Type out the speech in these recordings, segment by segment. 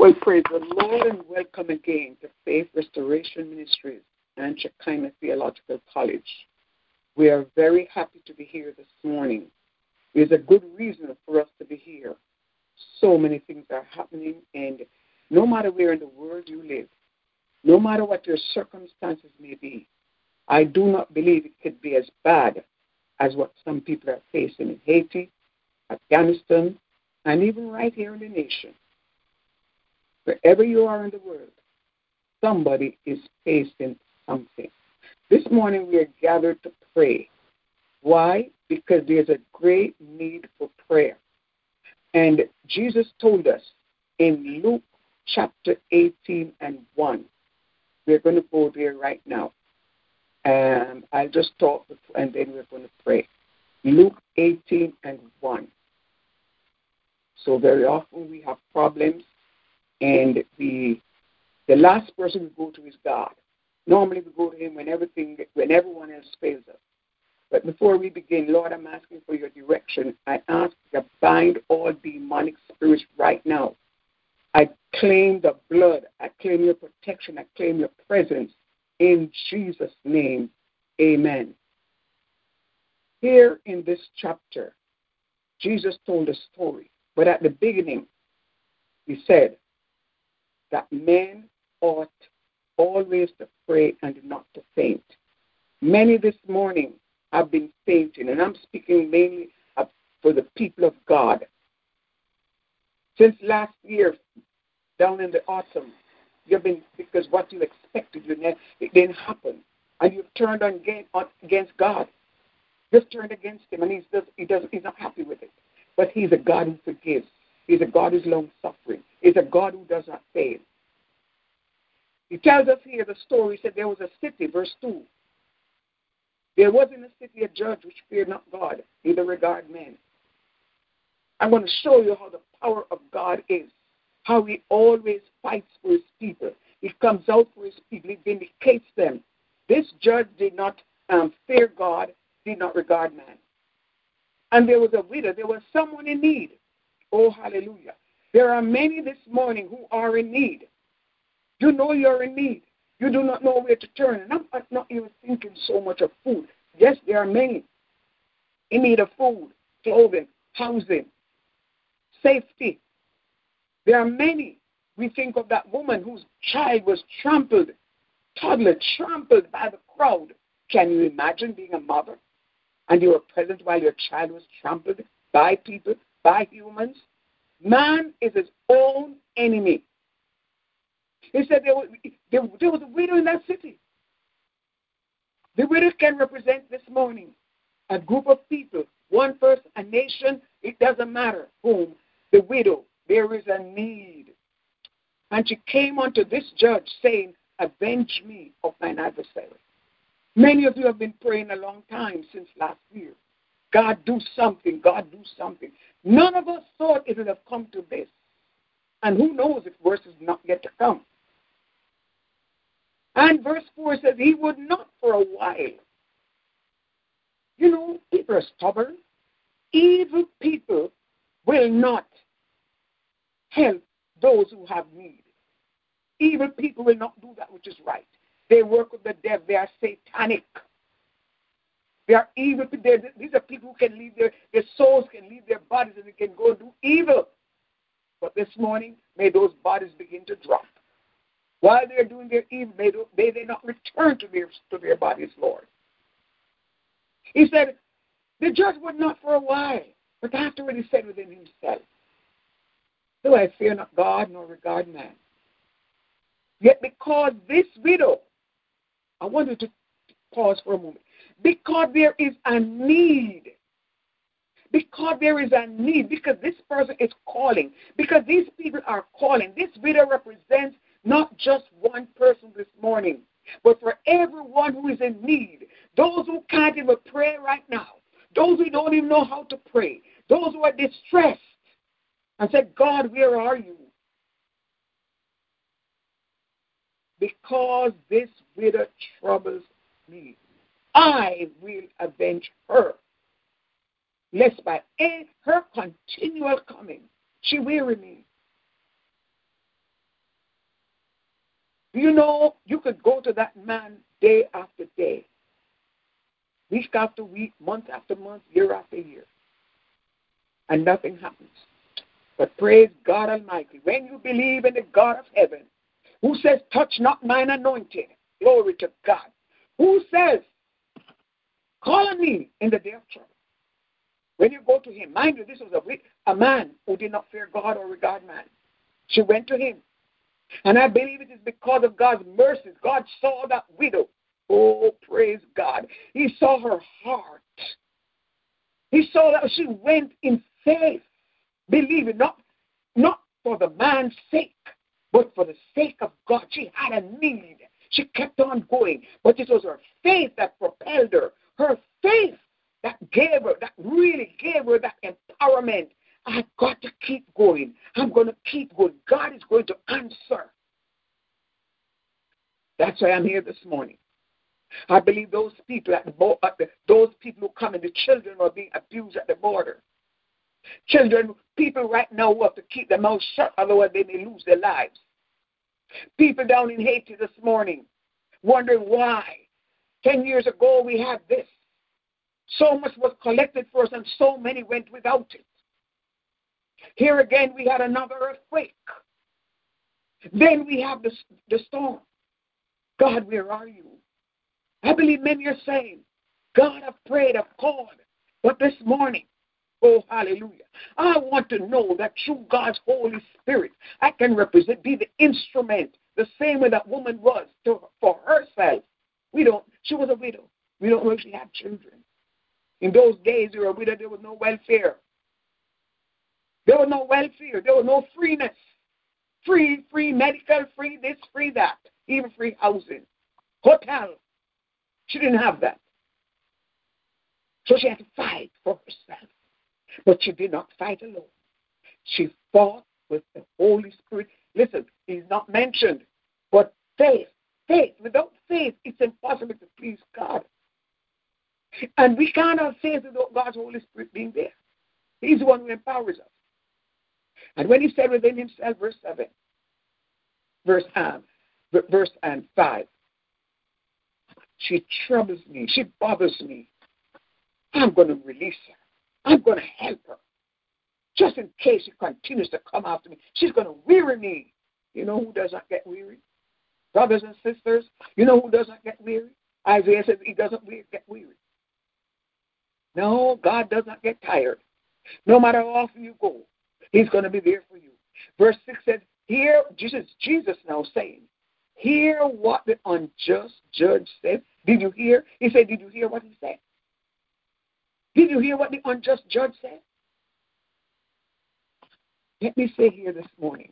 Well, praise the Lord and welcome again to Faith Restoration Ministries and Shekinah Theological College. We are very happy to be here this morning. There's a good reason for us to be here. So many things are happening, and no matter where in the world you live, no matter what your circumstances may be, I do not believe it could be as bad as what some people are facing in Haiti, Afghanistan, and even right here in the nation. Wherever you are in the world, somebody is facing something. This morning we are gathered to pray. Why? Because there's a great need for prayer. And Jesus told us in Luke chapter 18 and 1. We're going to go there right now. Um, I'll just talk and then we're going to pray. Luke 18 and 1. So very often we have problems and the the last person we go to is God. Normally we go to Him when everything when everyone else fails us. But before we begin, Lord, I'm asking for your direction. I ask you to bind all demonic spirits right now. I claim the blood. I claim your protection. I claim your presence. In Jesus' name, amen. Here in this chapter, Jesus told a story. But at the beginning, he said, that men ought always to pray and not to faint. Many this morning have been fainting, and I'm speaking mainly for the people of God. Since last year, down in the autumn, you've been because what you expected, you ne- it didn't happen, and you've turned on against God. You've turned against Him, and He's does, He doesn't He's not happy with it. But He's a God who forgives. He's a God who's long suffering. He's a God who does not fail. He tells us here the story. He said there was a city, verse 2. There was in the city a judge which feared not God, neither regard men. I'm going to show you how the power of God is, how he always fights for his people. He comes out for his people, he vindicates them. This judge did not um, fear God, did not regard man. And there was a widow, there was someone in need. Oh, hallelujah. There are many this morning who are in need. You know you're in need. You do not know where to turn. And I'm not even thinking so much of food. Yes, there are many in need of food, clothing, housing, safety. There are many. We think of that woman whose child was trampled, toddler trampled by the crowd. Can you imagine being a mother and you were present while your child was trampled by people, by humans? Man is his own enemy. He said there was, there, was a widow in that city. The widow can represent this morning a group of people, one person, a nation, it doesn't matter whom. The widow, there is a need. And she came unto this judge saying, Avenge me of mine adversary. Many of you have been praying a long time since last year. God, do something. God, do something. None of us thought it would have come to this. And who knows if worse is not yet to come. And verse 4 says, He would not for a while. You know, people are stubborn. Evil people will not help those who have need. Evil people will not do that which is right. They work with the devil. They are satanic. They are evil. These are people who can leave their, their souls, can leave their bodies, and they can go do evil. But this morning, may those bodies begin to drop. While they're doing their evil, may, may they not return to their, to their bodies, Lord. He said, the judge would not for a while, but after afterward he said within himself, Do I fear not God nor regard man? Yet because this widow, I wanted to pause for a moment, because there is a need. Because there is a need, because this person is calling, because these people are calling. This widow represents not just one person this morning, but for everyone who is in need, those who can't even pray right now, those who don't even know how to pray, those who are distressed, and said, God, where are you? Because this widow troubles me, I will avenge her, lest by her continual coming she weary me. Do you know, you could go to that man day after day, week after week, month after month, year after year, and nothing happens. But praise God Almighty, when you believe in the God of heaven, who says, Touch not mine anointing, glory to God, who says, Call on me in the day of trouble. When you go to him, mind you, this was a, a man who did not fear God or regard man. She went to him. And I believe it is because of God's mercies. God saw that widow. Oh, praise God. He saw her heart. He saw that she went in faith, believing, not, not for the man's sake, but for the sake of God. She had a need. She kept on going. But it was her faith that propelled her. Her faith that gave her, that really gave her that empowerment. I've got to keep going. To keep going. God is going to answer. That's why I'm here this morning. I believe those people at the, bo- at the those people who come in, the children are being abused at the border. Children, people right now who have to keep their mouths shut, otherwise they may lose their lives. People down in Haiti this morning wondering why. Ten years ago we had this. So much was collected for us, and so many went without it. Here again, we had another earthquake. Then we have the, the storm. God, where are you? I believe many are saying, God, I've prayed, I've called. But this morning, oh, hallelujah, I want to know that through God's Holy Spirit, I can represent, be the instrument, the same way that woman was to, for herself. We don't, she was a widow. We don't know if she had children. In those days, you were a widow, there was no welfare. There was no welfare. There was no freeness. Free, free medical, free this, free that, even free housing. Hotel. She didn't have that. So she had to fight for herself. But she did not fight alone. She fought with the Holy Spirit. Listen, he's not mentioned, but faith. Faith. Without faith, it's impossible to please God. And we can't have faith without God's Holy Spirit being there. He's the one who empowers us. And when he said within himself, verse 7, verse, um, verse and 5, she troubles me, she bothers me. I'm going to release her. I'm going to help her. Just in case she continues to come after me, she's going to weary me. You know who does not get weary? Brothers and sisters, you know who does not get weary? Isaiah says he doesn't get weary. No, God does not get tired. No matter how often you go, He's going to be there for you. Verse 6 says, Hear, Jesus, Jesus now saying, Hear what the unjust judge said. Did you hear? He said, Did you hear what he said? Did you hear what the unjust judge said? Let me say here this morning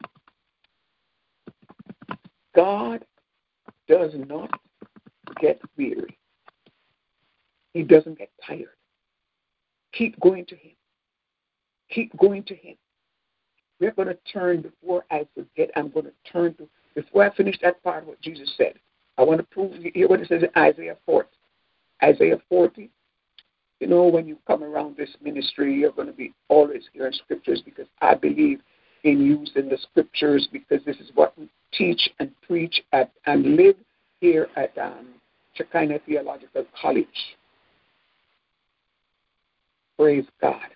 God does not get weary, He doesn't get tired. Keep going to Him. Keep going to Him. We're going to turn before I forget. I'm going to turn to before I finish that part of what Jesus said. I want to prove hear what it says in Isaiah 40. Isaiah 40. You know, when you come around this ministry, you're going to be always hearing scriptures because I believe in using the scriptures because this is what we teach and preach at and live here at um, Shekinah Theological College. Praise God.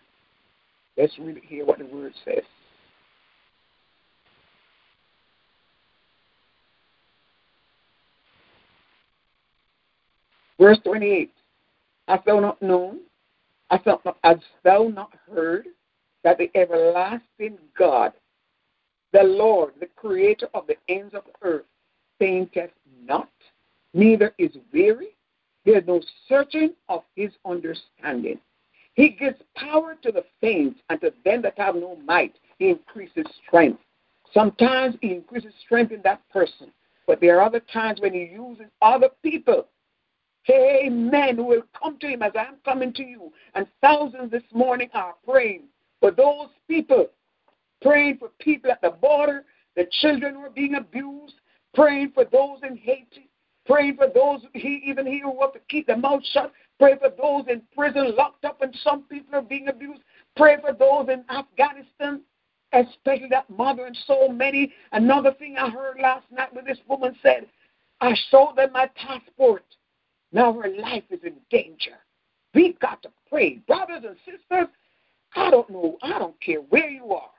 Let's really hear what the word says. Verse 28 Hast thou not known, hast thou not, not heard that the everlasting God, the Lord, the creator of the ends of the earth, fainteth not, neither is weary? There is no searching of his understanding. He gives power to the faint, and to them that have no might, he increases strength. Sometimes he increases strength in that person, but there are other times when he uses other people. Amen. Will come to him as I'm coming to you. And thousands this morning are praying for those people, praying for people at the border, the children who are being abused, praying for those in Haiti, praying for those he, even here who have to keep their mouth shut, Pray for those in prison, locked up, and some people are being abused. Pray for those in Afghanistan. especially that mother and so many. Another thing I heard last night when this woman said, I showed them my passport. Now her life is in danger. We've got to pray. Brothers and sisters, I don't know. I don't care where you are.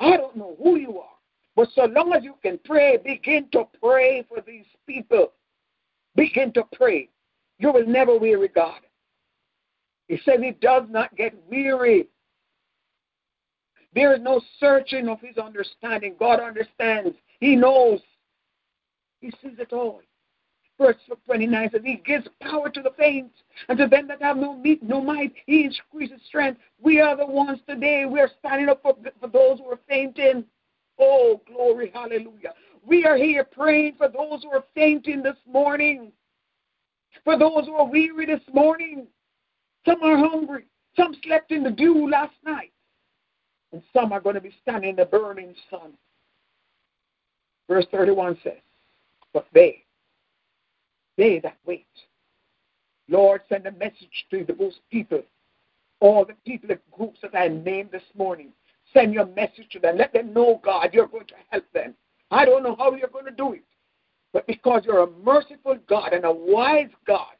I don't know who you are. But so long as you can pray, begin to pray for these people. Begin to pray. You will never weary God. He said he does not get weary. There is no searching of his understanding. God understands. He knows. He sees it all. Verse 29 says, He gives power to the faint, and to them that have no meat, no might, He increases strength. We are the ones today. We are standing up for, for those who are fainting. Oh, glory, hallelujah. We are here praying for those who are fainting this morning, for those who are weary this morning. Some are hungry. Some slept in the dew last night. And some are going to be standing in the burning sun. Verse 31 says, But they, they that wait, Lord, send a message to those people, all the people, the groups that I named this morning. Send your message to them. Let them know, God, you're going to help them. I don't know how you're going to do it, but because you're a merciful God and a wise God,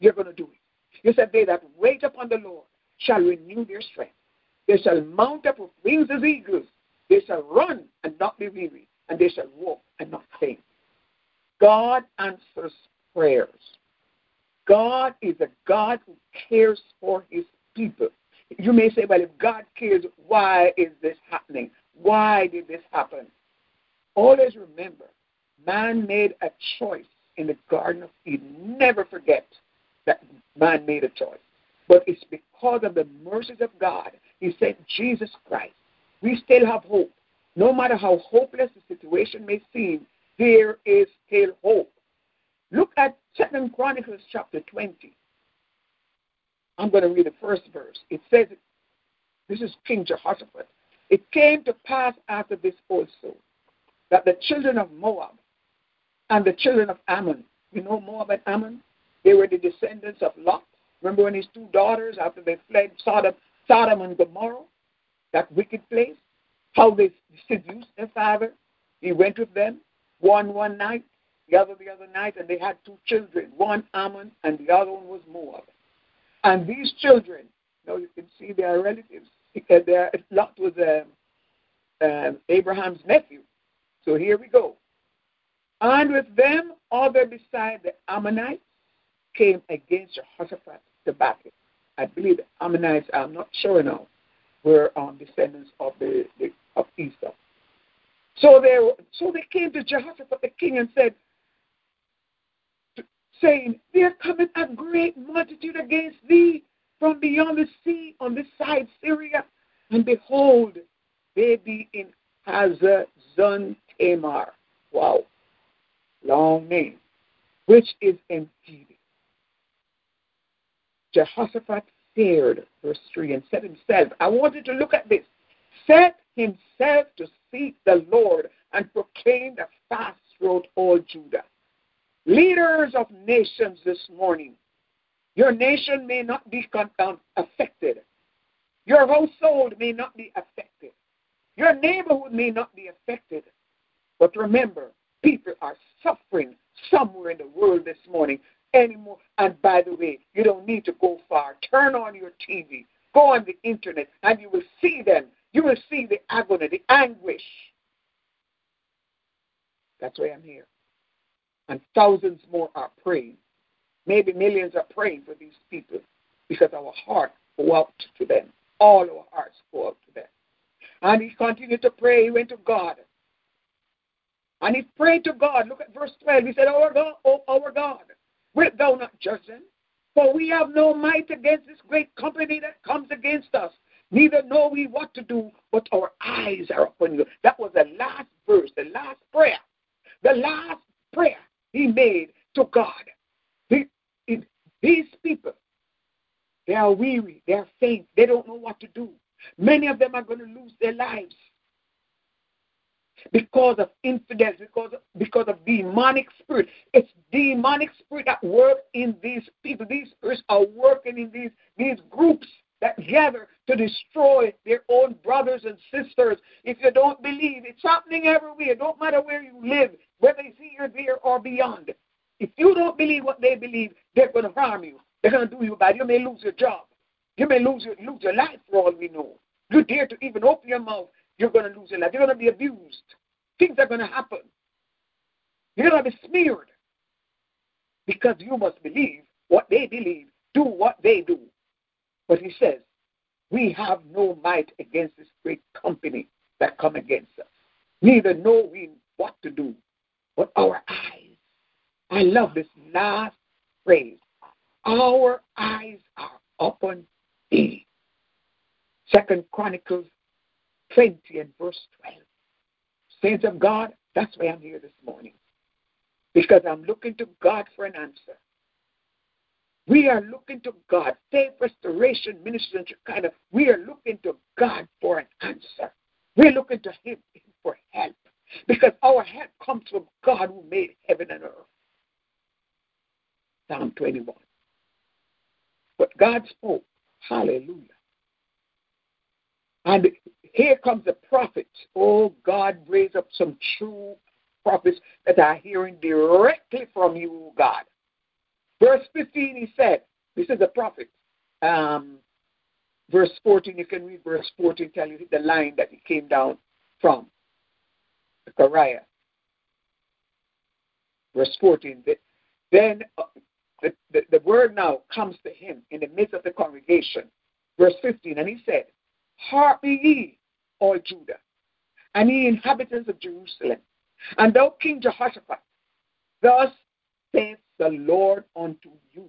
you're going to do it. You said, They that wait upon the Lord shall renew their strength. They shall mount up with wings as eagles. They shall run and not be weary, and they shall walk and not faint. God answers prayers. God is a God who cares for his people. You may say, well, if God cares, why is this happening? Why did this happen? Always remember, man made a choice in the Garden of Eden. Never forget that man made a choice. But it's because of the mercies of God, He sent Jesus Christ. We still have hope. No matter how hopeless the situation may seem, there is still hope. Look at Second Chronicles chapter 20. I'm going to read the first verse. It says, this is King Jehoshaphat. It came to pass after this also that the children of Moab and the children of Ammon, you know Moab and Ammon? They were the descendants of Lot. Remember when his two daughters, after they fled Sodom, Sodom and Gomorrah, that wicked place, how they seduced their father. He went with them, one one night, the other the other night, and they had two children, one Ammon and the other one was Moab. And these children, you know, you can see their relatives. Their, Lot was um, um, Abraham's nephew. So here we go. And with them, other beside the Ammonites came against Jehoshaphat to battle. I believe the Ammonites, I'm not sure now, were um, descendants of the, the of Esau. So they so they came to Jehoshaphat the king and said, saying, There cometh a great multitude against thee from beyond the sea on this side Syria, and behold, they be in Hazazon Tamar. Wow. Long name. Which is Engedi. Jehoshaphat feared, verse 3, and set himself. I wanted to look at this. Set himself to seek the Lord and proclaim the fast throughout all Judah. Leaders of nations this morning, your nation may not be um, affected. Your household may not be affected. Your neighborhood may not be affected. But remember, people are suffering somewhere in the world this morning anymore. And by the way, you don't need to go far. Turn on your TV, go on the internet, and you will see them. You will see the agony, the anguish. That's why I'm here. And thousands more are praying. Maybe millions are praying for these people because our heart go out to them. All our hearts go out to them. And he continued to pray. He went to God. And he prayed to God. Look at verse 12. He said, Our God, oh, our God, wilt thou not judge them? For we have no might against this great company that comes against us. Neither know we what to do, but our eyes are upon you. That was the last verse, the last prayer. The last prayer he made to God. The, these people, they are weary, they are faint, they don't know what to do. Many of them are going to lose their lives because of infidels, because of, because of demonic spirit. It's demonic spirit that work in these people. These spirits are working in these, these groups that gather to destroy their own brothers and sisters. If you don't believe, it's happening everywhere. Don't matter where you live, whether it's here, there, or beyond. If you don't believe what they believe, they're going to harm you. They're going to do you bad. You may lose your job. You may lose your, lose your life for all we know. You dare to even open your mouth, you're going to lose your life. You're going to be abused. Things are going to happen. You're going to be smeared because you must believe what they believe, do what they do. But he says, we have no might against this great company that come against us. Neither know we what to do, but our eyes. I love this last phrase. Our eyes are upon thee. Second Chronicles 20 and verse 12. Saints of God, that's why I'm here this morning. Because I'm looking to God for an answer. We are looking to God. Faith Restoration Ministry and Shekinah. We are looking to God for an answer. We're looking to Him for help. Because our help comes from God who made heaven and earth. Psalm 21. But God spoke. Hallelujah. And here comes the prophet. Oh, God, raise up some true prophets that are hearing directly from you, God. Verse 15, he said, this is the prophet. Um, verse 14, you can read verse 14, tell you the line that he came down from. Zechariah. Verse 14. Then uh, the, the, the word now comes to him in the midst of the congregation. Verse 15, and he said, Heart be ye, all Judah, and ye inhabitants of Jerusalem, and thou King Jehoshaphat, thus saith the Lord unto you.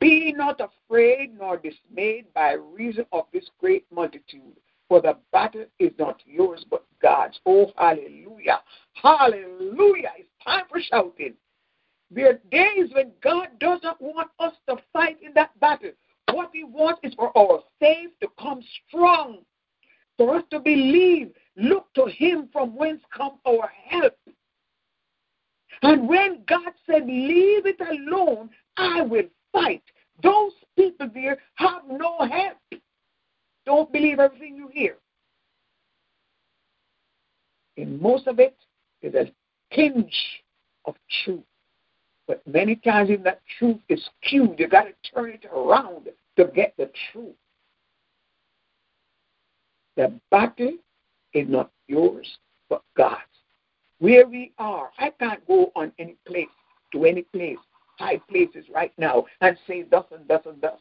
Be not afraid nor dismayed by reason of this great multitude, for the battle is not yours but God's. Oh, hallelujah! Hallelujah! It's time for shouting. There are days when God doesn't want us to fight in that battle. What He wants is for our faith to come strong, for us to believe, look to Him from whence come our help. And when God said, Leave it alone, I will fight. Those people there have no help. Don't believe everything you hear. In most of it is a tinge of truth. But many times, even that truth is skewed. You got to turn it around to get the truth. The battle is not yours, but God's. Where we are, I can't go on any place to any place, high places right now, and say thus and thus and thus.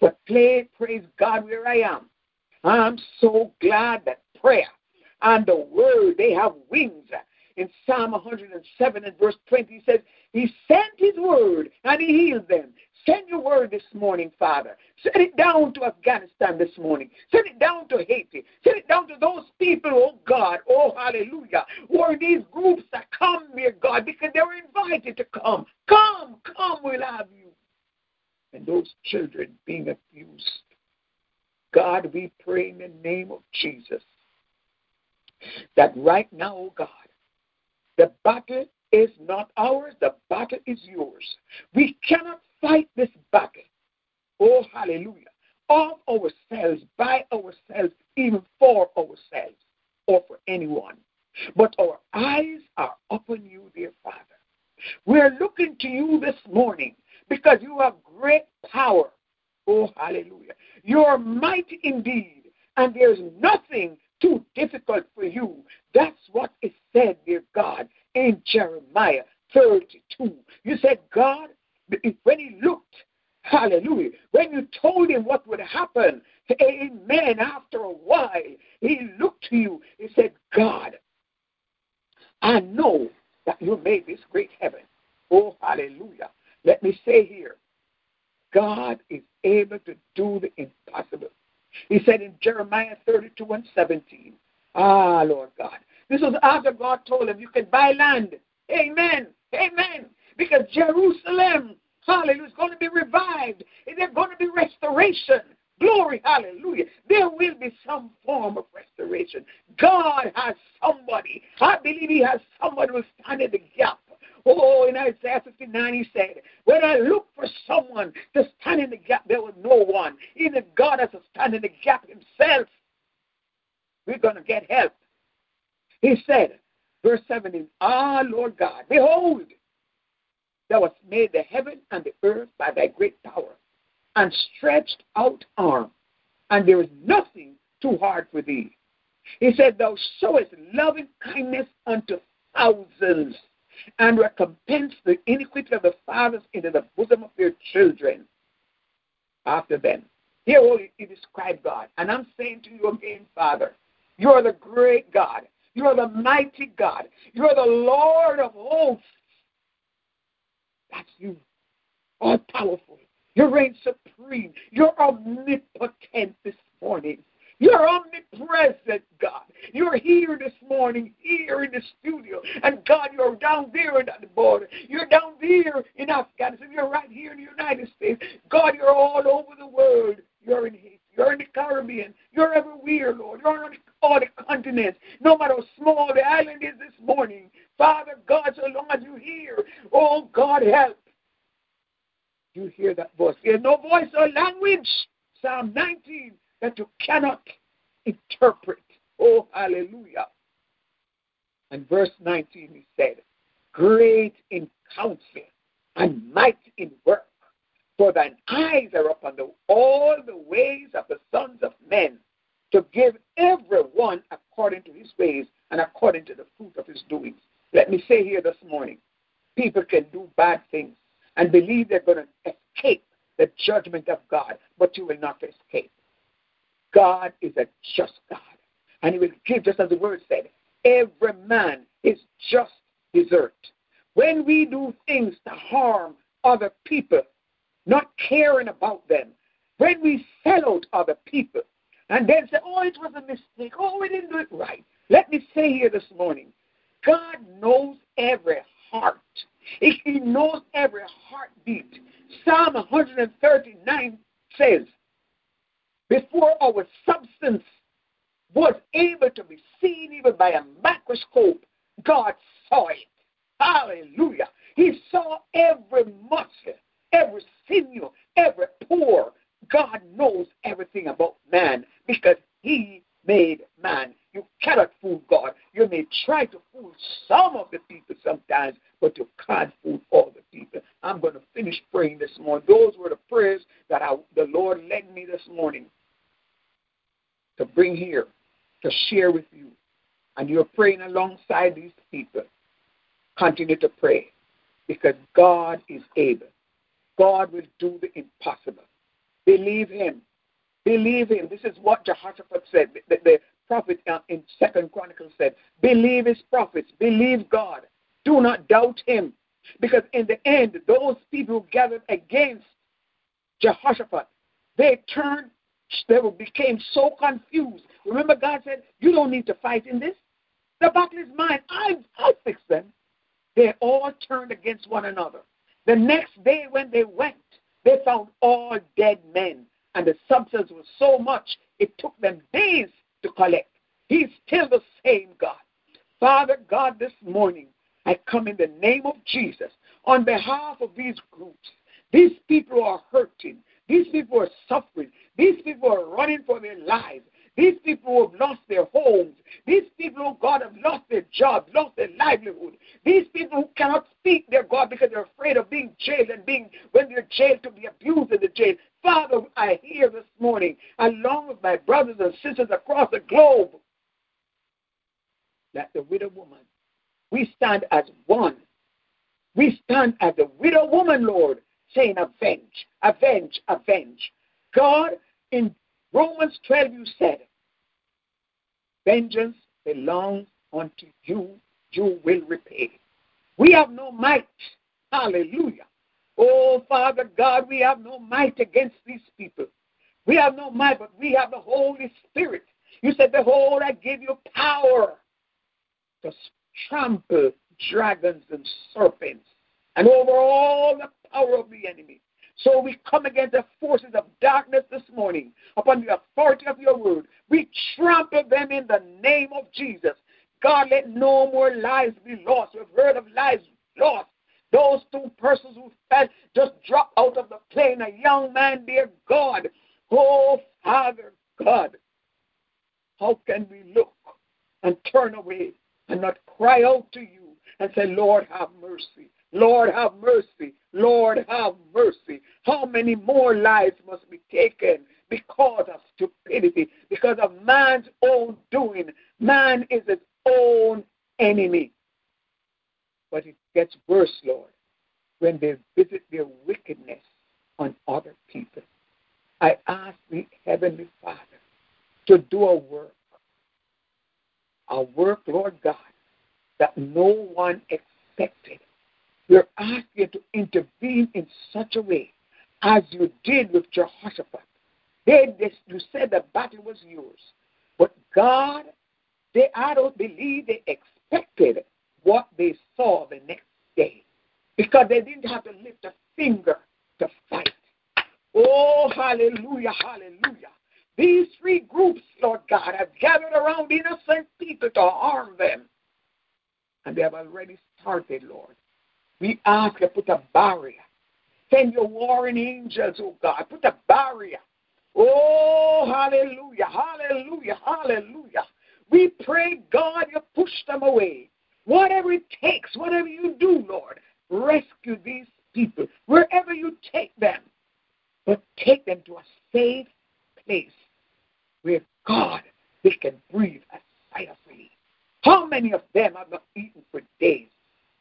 But play, praise God where I am. I'm so glad that prayer and the word they have wings in Psalm 107 and verse 20, he says, He sent His word and He healed them. Send your word this morning, Father. Send it down to Afghanistan this morning. Send it down to Haiti. Send it down to those people, oh God, oh hallelujah, who are these groups that come, dear God, because they were invited to come. Come, come, we'll have you. And those children being abused. God, we pray in the name of Jesus that right now, oh God, the battle is not ours, the battle is yours. We cannot fight this battle. Oh, hallelujah. Of ourselves, by ourselves, even for ourselves, or for anyone. But our eyes are upon you, dear Father. We're looking to you this morning because you have great power. Oh, hallelujah. You're mighty indeed, and there's nothing too difficult for you. That's what is said, dear God, in Jeremiah 32. You said, God, when he looked, hallelujah, when you told him what would happen, amen, after a while, he looked to you. He said, God, I know that you made this great heaven. Oh, hallelujah. Let me say here, God is able to do the impossible. He said in Jeremiah 32 and 17, Ah, Lord God. This was after God told him, You can buy land. Amen. Amen. Because Jerusalem, hallelujah, is going to be revived. There's going to be restoration. Glory, hallelujah. There will be some form of restoration. God has somebody. I believe He has somebody who will stand in the gap. Oh, in Isaiah 59, He said, When I look for someone to stand in the gap, there was no one. Even God has to stand in the gap himself. We're going to get help. He said, verse 17, Ah, Lord God, behold, thou hast made the heaven and the earth by thy great power, and stretched out arm, and there is nothing too hard for thee. He said, Thou showest loving kindness unto thousands, and recompense the iniquity of the fathers into the bosom of their children after them. Here he described God. And I'm saying to you again, Father, you are the great God. You are the mighty God. You are the Lord of hosts. That's you. All powerful. You reign supreme. You're omnipotent this morning. You're omnipresent, God. You're here this morning, here in the studio. And God, you're down there at the border. You're down there in Afghanistan. You're right here in the United States. God, you're all over the world. You're in Haiti. You're in the Caribbean. You're everywhere, Lord. You're on all the continents. No matter how small the island is this morning. Father God, so long as you hear, oh God, help. You hear that voice. There's no voice or language. Psalm 19 that you cannot interpret. Oh, hallelujah. And verse 19 he said, Great in counsel and might in work, for thine eyes are upon the, all the ways of the sons of men, to give every one according to his ways and according to the fruit of his doings. Let me say here this morning people can do bad things and believe they're going to escape the judgment of God, but you will not escape. God is a just God. And he will give, just as the word said, every man his just desert. When we do things to harm other people, not caring about them, when we out other people, and then say, oh, it was a mistake, oh, we didn't do it right. Let me say here this morning, God knows every heart. He knows every heartbeat. Psalm 139 says, before our substance was able to be seen even by a microscope, God saw it. Hallelujah. He saw every muscle, every sinew, every pore. God knows everything about man because he made man. You cannot fool God. You may try to fool some of the people sometimes, but you can't fool all the people. I'm going to finish praying this morning. Those were the prayers that I, the Lord led me this morning to bring here to share with you. And you're praying alongside these people. Continue to pray because God is able. God will do the impossible. Believe Him. Believe Him. This is what Jehoshaphat said. The, the prophet uh, in Second Chronicles said, "Believe His prophets. Believe God. Do not doubt Him." Because in the end, those people who gathered against Jehoshaphat, they turned they became so confused. Remember, God said, You don't need to fight in this. The battle is mine. I, I'll fix them. They all turned against one another. The next day, when they went, they found all dead men, and the substance was so much it took them days to collect. He's still the same God. Father God, this morning, I come in the name of Jesus on behalf of these groups. These people are hurting. These people are suffering. These people are running for their lives. These people who have lost their homes. These people, oh God, have lost their jobs, lost their livelihood. These people who cannot speak their God because they're afraid of being jailed and being, when they're jailed, to be abused in the jail. Father, I hear this morning, along with my brothers and sisters across the globe, that the widow woman, we stand as one. We stand as the widow woman, Lord, saying, Avenge, avenge, avenge. God, in Romans 12, you said, Vengeance belongs unto you, you will repay. We have no might. Hallelujah. Oh, Father God, we have no might against these people. We have no might, but we have the Holy Spirit. You said, Behold, I give you power to trample dragons and serpents and over all the power of the enemy. So we come against the forces of darkness this morning upon the authority of your word. We trample them in the name of Jesus. God, let no more lives be lost. We've heard of lives lost. those two persons who fell just dropped out of the plane, a young man, dear God. Oh, Father God, how can we look and turn away and not cry out to you and say, Lord, have mercy. Lord, have mercy. Lord, have mercy. How many more lives must be taken because of stupidity, because of man's own doing? Man is his own enemy. But it gets worse, Lord, when they visit their wickedness on other people. I ask the Heavenly Father to do a work, a work, Lord God, that no one expected. We're asking you to intervene in such a way as you did with Jehoshaphat. They, they, you said the battle was yours. But God, they, I don't believe they expected what they saw the next day because they didn't have to lift a finger to fight. Oh, hallelujah, hallelujah. These three groups, Lord God, have gathered around innocent people to harm them. And they have already started, Lord. We ask to put a barrier. Send your warring angels, oh God. Put a barrier. Oh, hallelujah, hallelujah, hallelujah. We pray, God, you push them away. Whatever it takes, whatever you do, Lord, rescue these people wherever you take them. But take them to a safe place where God they can breathe a sigh of relief. How many of them have not eaten for days?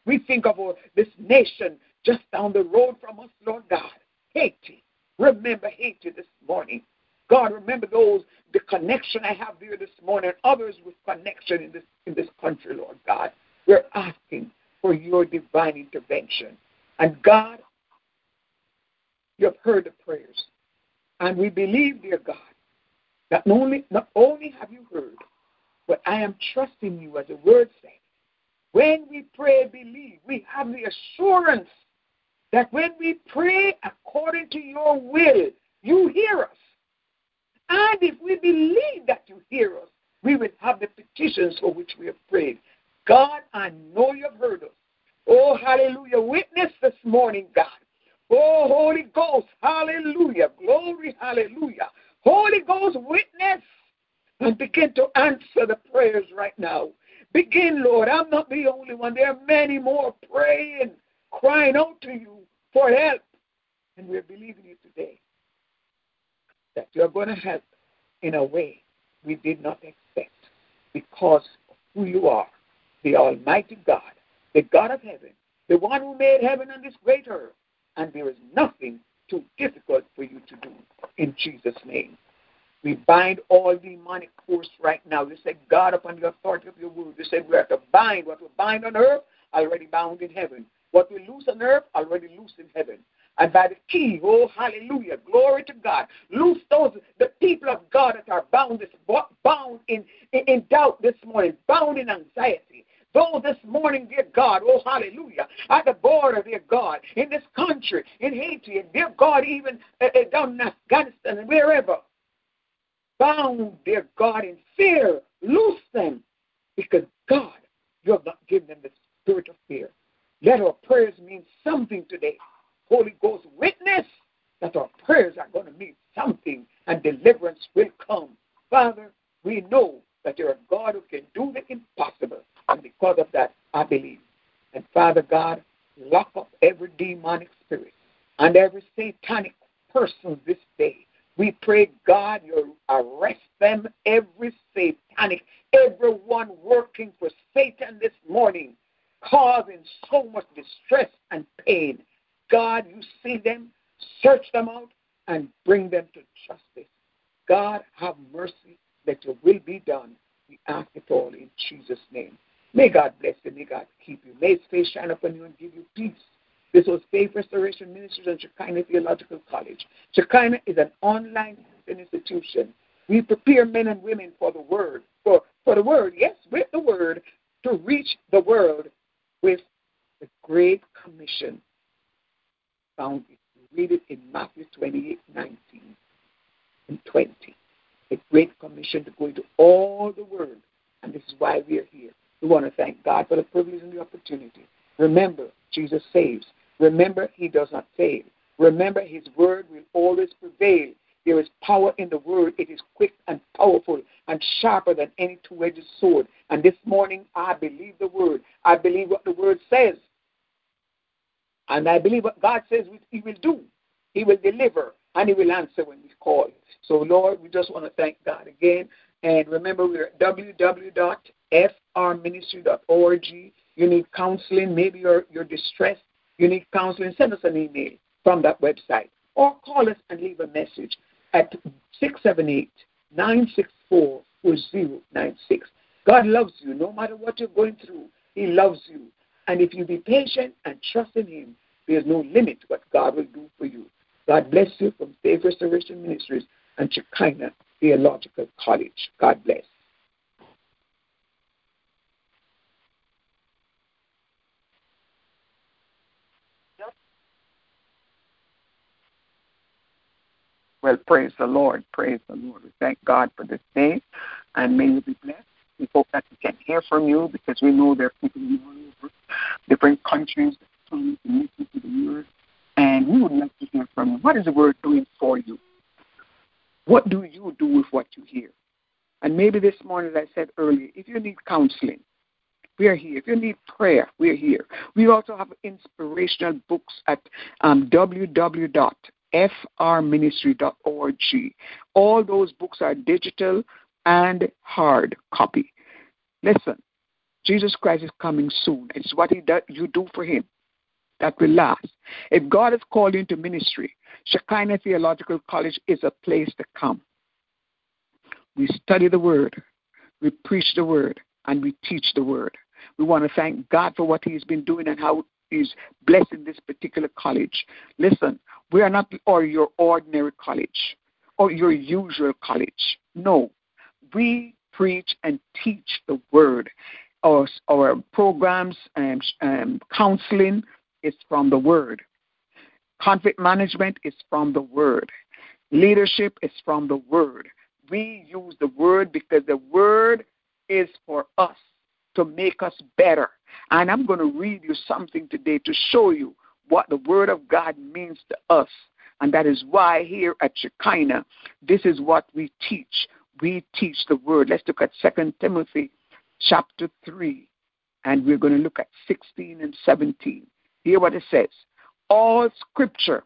We think of this nation just down the road from us, Lord God, Haiti. Remember Haiti this morning. God, remember those the connection I have there this morning, and others with connection in this in this country, Lord God. We're asking for your divine intervention. And God, you have heard the prayers. And we believe, dear God, that not only, not only have you heard, but I am trusting you, as the word says. When we pray, believe, we have the assurance that when we pray according to your will, you hear us. And if we believe that you hear us, we will have the petitions for which we have prayed. God, I know you've heard us. Oh, hallelujah. Witness this morning, God. Oh, Holy Ghost, hallelujah. Glory, hallelujah. Holy Ghost, witness and begin to answer the prayers right now. Begin, Lord. I'm not the only one. There are many more praying, crying out to you for help. And we're believing you today that you're going to help in a way we did not expect because of who you are, the Almighty God, the God of heaven, the one who made heaven and this great earth. And there is nothing too difficult for you to do in Jesus' name. We bind all demonic force right now. They say, God, upon the authority of your word, they said we have to bind what we bind on earth, already bound in heaven. What we loose on earth, already loose in heaven. And by the key, oh hallelujah, glory to God. Loose those the people of God that are bound this bound in, in, in doubt this morning, bound in anxiety, Those this morning, dear God, oh hallelujah, at the border, dear God, in this country, in Haiti, and dear God, even uh, uh down in Afghanistan and wherever, bound, dear God, in fear, loose them because God, you have not given them the spirit of fear. Let our prayers mean something today. Holy Ghost, witness that our prayers are going to mean something and deliverance will come. Father, we know that you're a God who can do the impossible. And because of that, I believe. And Father God, lock up every demonic spirit and every satanic person this day. We pray, God, you arrest them, every satanic, everyone working for Satan this morning, causing so much distress and pain. God, you see them, search them out, and bring them to justice. God, have mercy that your will be done. We ask it all in Jesus' name. May God bless you. May God keep you. May his face shine upon you and give you peace. This was Faith Restoration Ministries and Shekinah Theological College. Shekinah is an online institution. We prepare men and women for the word, for, for the word, yes, with the word, to reach the world with the Great Commission. Found it. Read it in Matthew 28, 19 and 20. The Great Commission to go into all the world. And this is why we are here. We want to thank God for the privilege and the opportunity. Remember, Jesus saves. Remember, he does not fail. Remember, his word will always prevail. There is power in the word. It is quick and powerful and sharper than any two edged sword. And this morning, I believe the word. I believe what the word says. And I believe what God says he will do. He will deliver and he will answer when we call. So, Lord, we just want to thank God again. And remember, we're at www.frministry.org. You need counseling. Maybe you're, you're distressed. You need counseling. Send us an email from that website or call us and leave a message at 678 964 4096. God loves you no matter what you're going through. He loves you. And if you be patient and trust in Him, there's no limit to what God will do for you. God bless you from Faith Restoration Ministries and Shekinah Theological College. God bless. Well, praise the Lord. Praise the Lord. We thank God for this day, and may you be blessed. We hope that we can hear from you because we know there are people all over different countries that come to the word, and we would like to hear from you. What is the word doing for you? What do you do with what you hear? And maybe this morning, as I said earlier, if you need counseling, we are here. If you need prayer, we are here. We also have inspirational books at um, www frministry.org. All those books are digital and hard copy. Listen, Jesus Christ is coming soon. It's what he do, you do for him that will last. If God has called you into ministry, Shekinah Theological College is a place to come. We study the Word, we preach the Word, and we teach the Word. We want to thank God for what He's been doing and how He's blessing this particular college. Listen, we are not or your ordinary college or your usual college. No, we preach and teach the word. Our, our programs and um, counseling is from the word. Conflict management is from the word. Leadership is from the word. We use the word because the word is for us to make us better. And I'm going to read you something today to show you what the Word of God means to us. And that is why here at Shekinah, this is what we teach. We teach the Word. Let's look at 2 Timothy chapter 3, and we're going to look at 16 and 17. Hear what it says. All scripture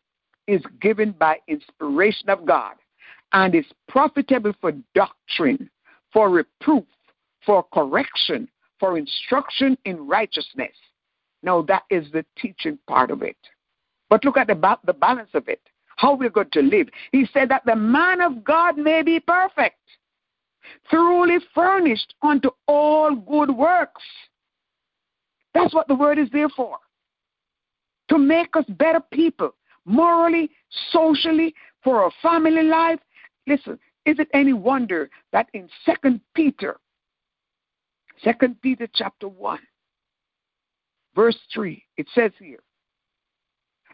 is given by inspiration of God and is profitable for doctrine, for reproof, for correction, for instruction in righteousness. Now, that is the teaching part of it. But look at the, ba- the balance of it. How we're going to live. He said that the man of God may be perfect, thoroughly furnished unto all good works. That's what the word is there for. To make us better people, morally, socially, for our family life. Listen, is it any wonder that in Second Peter Second Peter chapter 1, verse 3, it says here,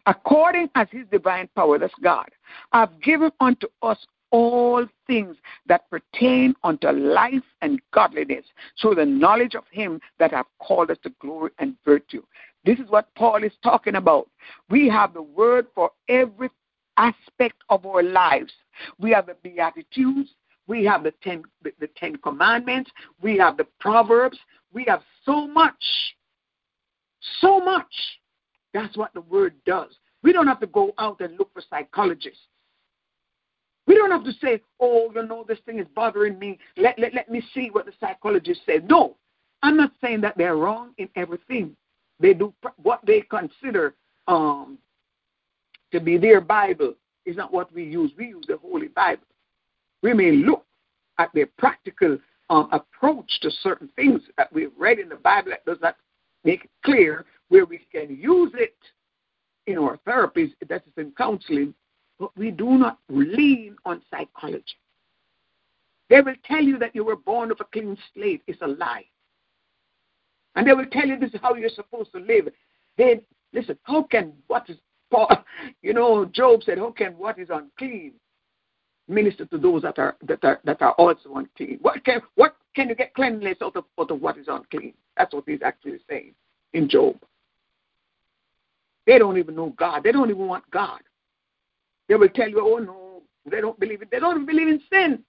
according as his divine power, that's God, have given unto us all things that pertain unto life and godliness, through the knowledge of him that have called us to glory and virtue. This is what Paul is talking about. We have the word for every aspect of our lives. We have the Beatitudes, we have the ten, the, the Ten Commandments. We have the Proverbs. We have so much. So much. That's what the Word does. We don't have to go out and look for psychologists. We don't have to say, oh, you know, this thing is bothering me. Let, let, let me see what the psychologist said. No, I'm not saying that they're wrong in everything. They do what they consider um, to be their Bible is not what we use. We use the Holy Bible. We may look at their practical um, approach to certain things that we've read in the Bible that does not make it clear where we can use it in our therapies, that is in counseling, but we do not lean on psychology. They will tell you that you were born of a clean slate. It's a lie. And they will tell you this is how you're supposed to live. Then, listen, how can what is, you know, Job said, how can what is unclean minister to those that are that are that are also unclean. What can what can you get cleanliness out of, out of what is unclean? That's what he's actually saying in Job. They don't even know God. They don't even want God. They will tell you, oh no, they don't believe it. They don't even believe in sin.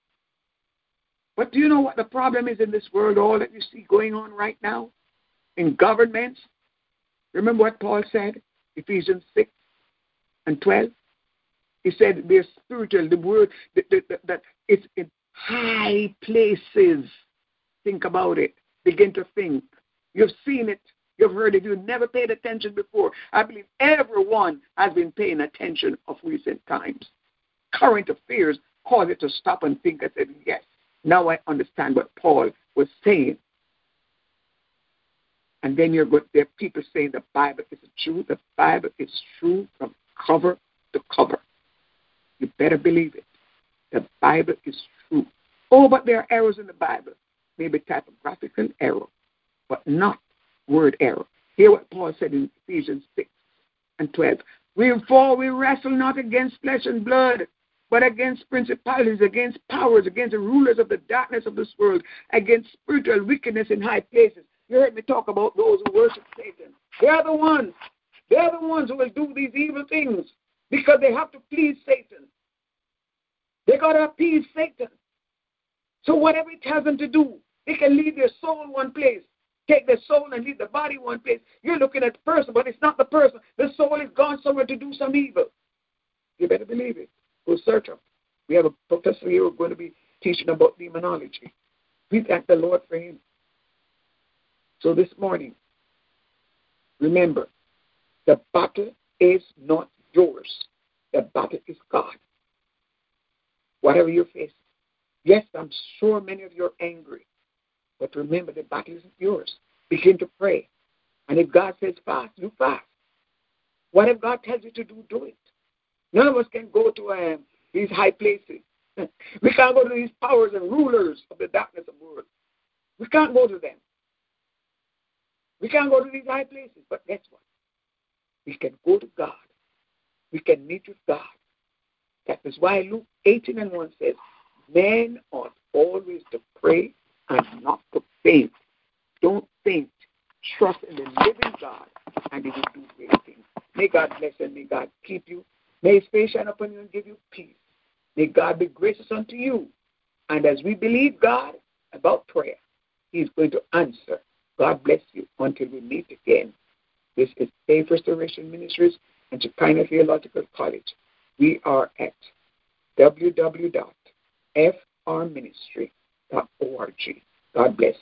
But do you know what the problem is in this world, all that you see going on right now? In governments? Remember what Paul said? Ephesians 6 and 12? He said they're spiritual. The word that, that, that it's in high places. Think about it. Begin to think. You've seen it. You've heard it. You've never paid attention before. I believe everyone has been paying attention of recent times. Current affairs cause it to stop and think I said, yes, now I understand what Paul was saying. And then you're good. There are people saying the Bible is true. The Bible is true from cover to cover. You better believe it. The Bible is true. Oh, but there are errors in the Bible. Maybe typographical error, but not word error. Hear what Paul said in Ephesians 6 and 12. Wherefore we wrestle not against flesh and blood, but against principalities, against powers, against the rulers of the darkness of this world, against spiritual wickedness in high places. You heard me talk about those who worship Satan. They're the ones. They're the ones who will do these evil things because they have to please Satan. They got to appease Satan. So whatever he tells them to do, they can leave their soul one place, take their soul and leave the body one place. You're looking at the person, but it's not the person. The soul is gone somewhere to do some evil. You better believe it. Go search them. We have a professor here who's going to be teaching about demonology. We thank the Lord for him. So this morning, remember, the battle is not yours. The battle is God. Whatever you're facing. Yes, I'm sure many of you are angry. Remember, the battle isn't yours. Begin to pray. And if God says fast, you fast. Whatever God tells you to do, do it. None of us can go to um, these high places. we can't go to these powers and rulers of the darkness of the world. We can't go to them. We can't go to these high places. But guess what? We can go to God. We can meet with God. That is why Luke 18 and 1 says, Men ought always to pray and not to faint. Don't faint. Trust in the living God, and He will do great things. May God bless and may God keep you. May His face shine upon you and give you peace. May God be gracious unto you. And as we believe God about prayer, He's going to answer. God bless you until we meet again. This is Faith Restoration Ministries and Shekinah Theological College. We are at www.frministry.org. God bless.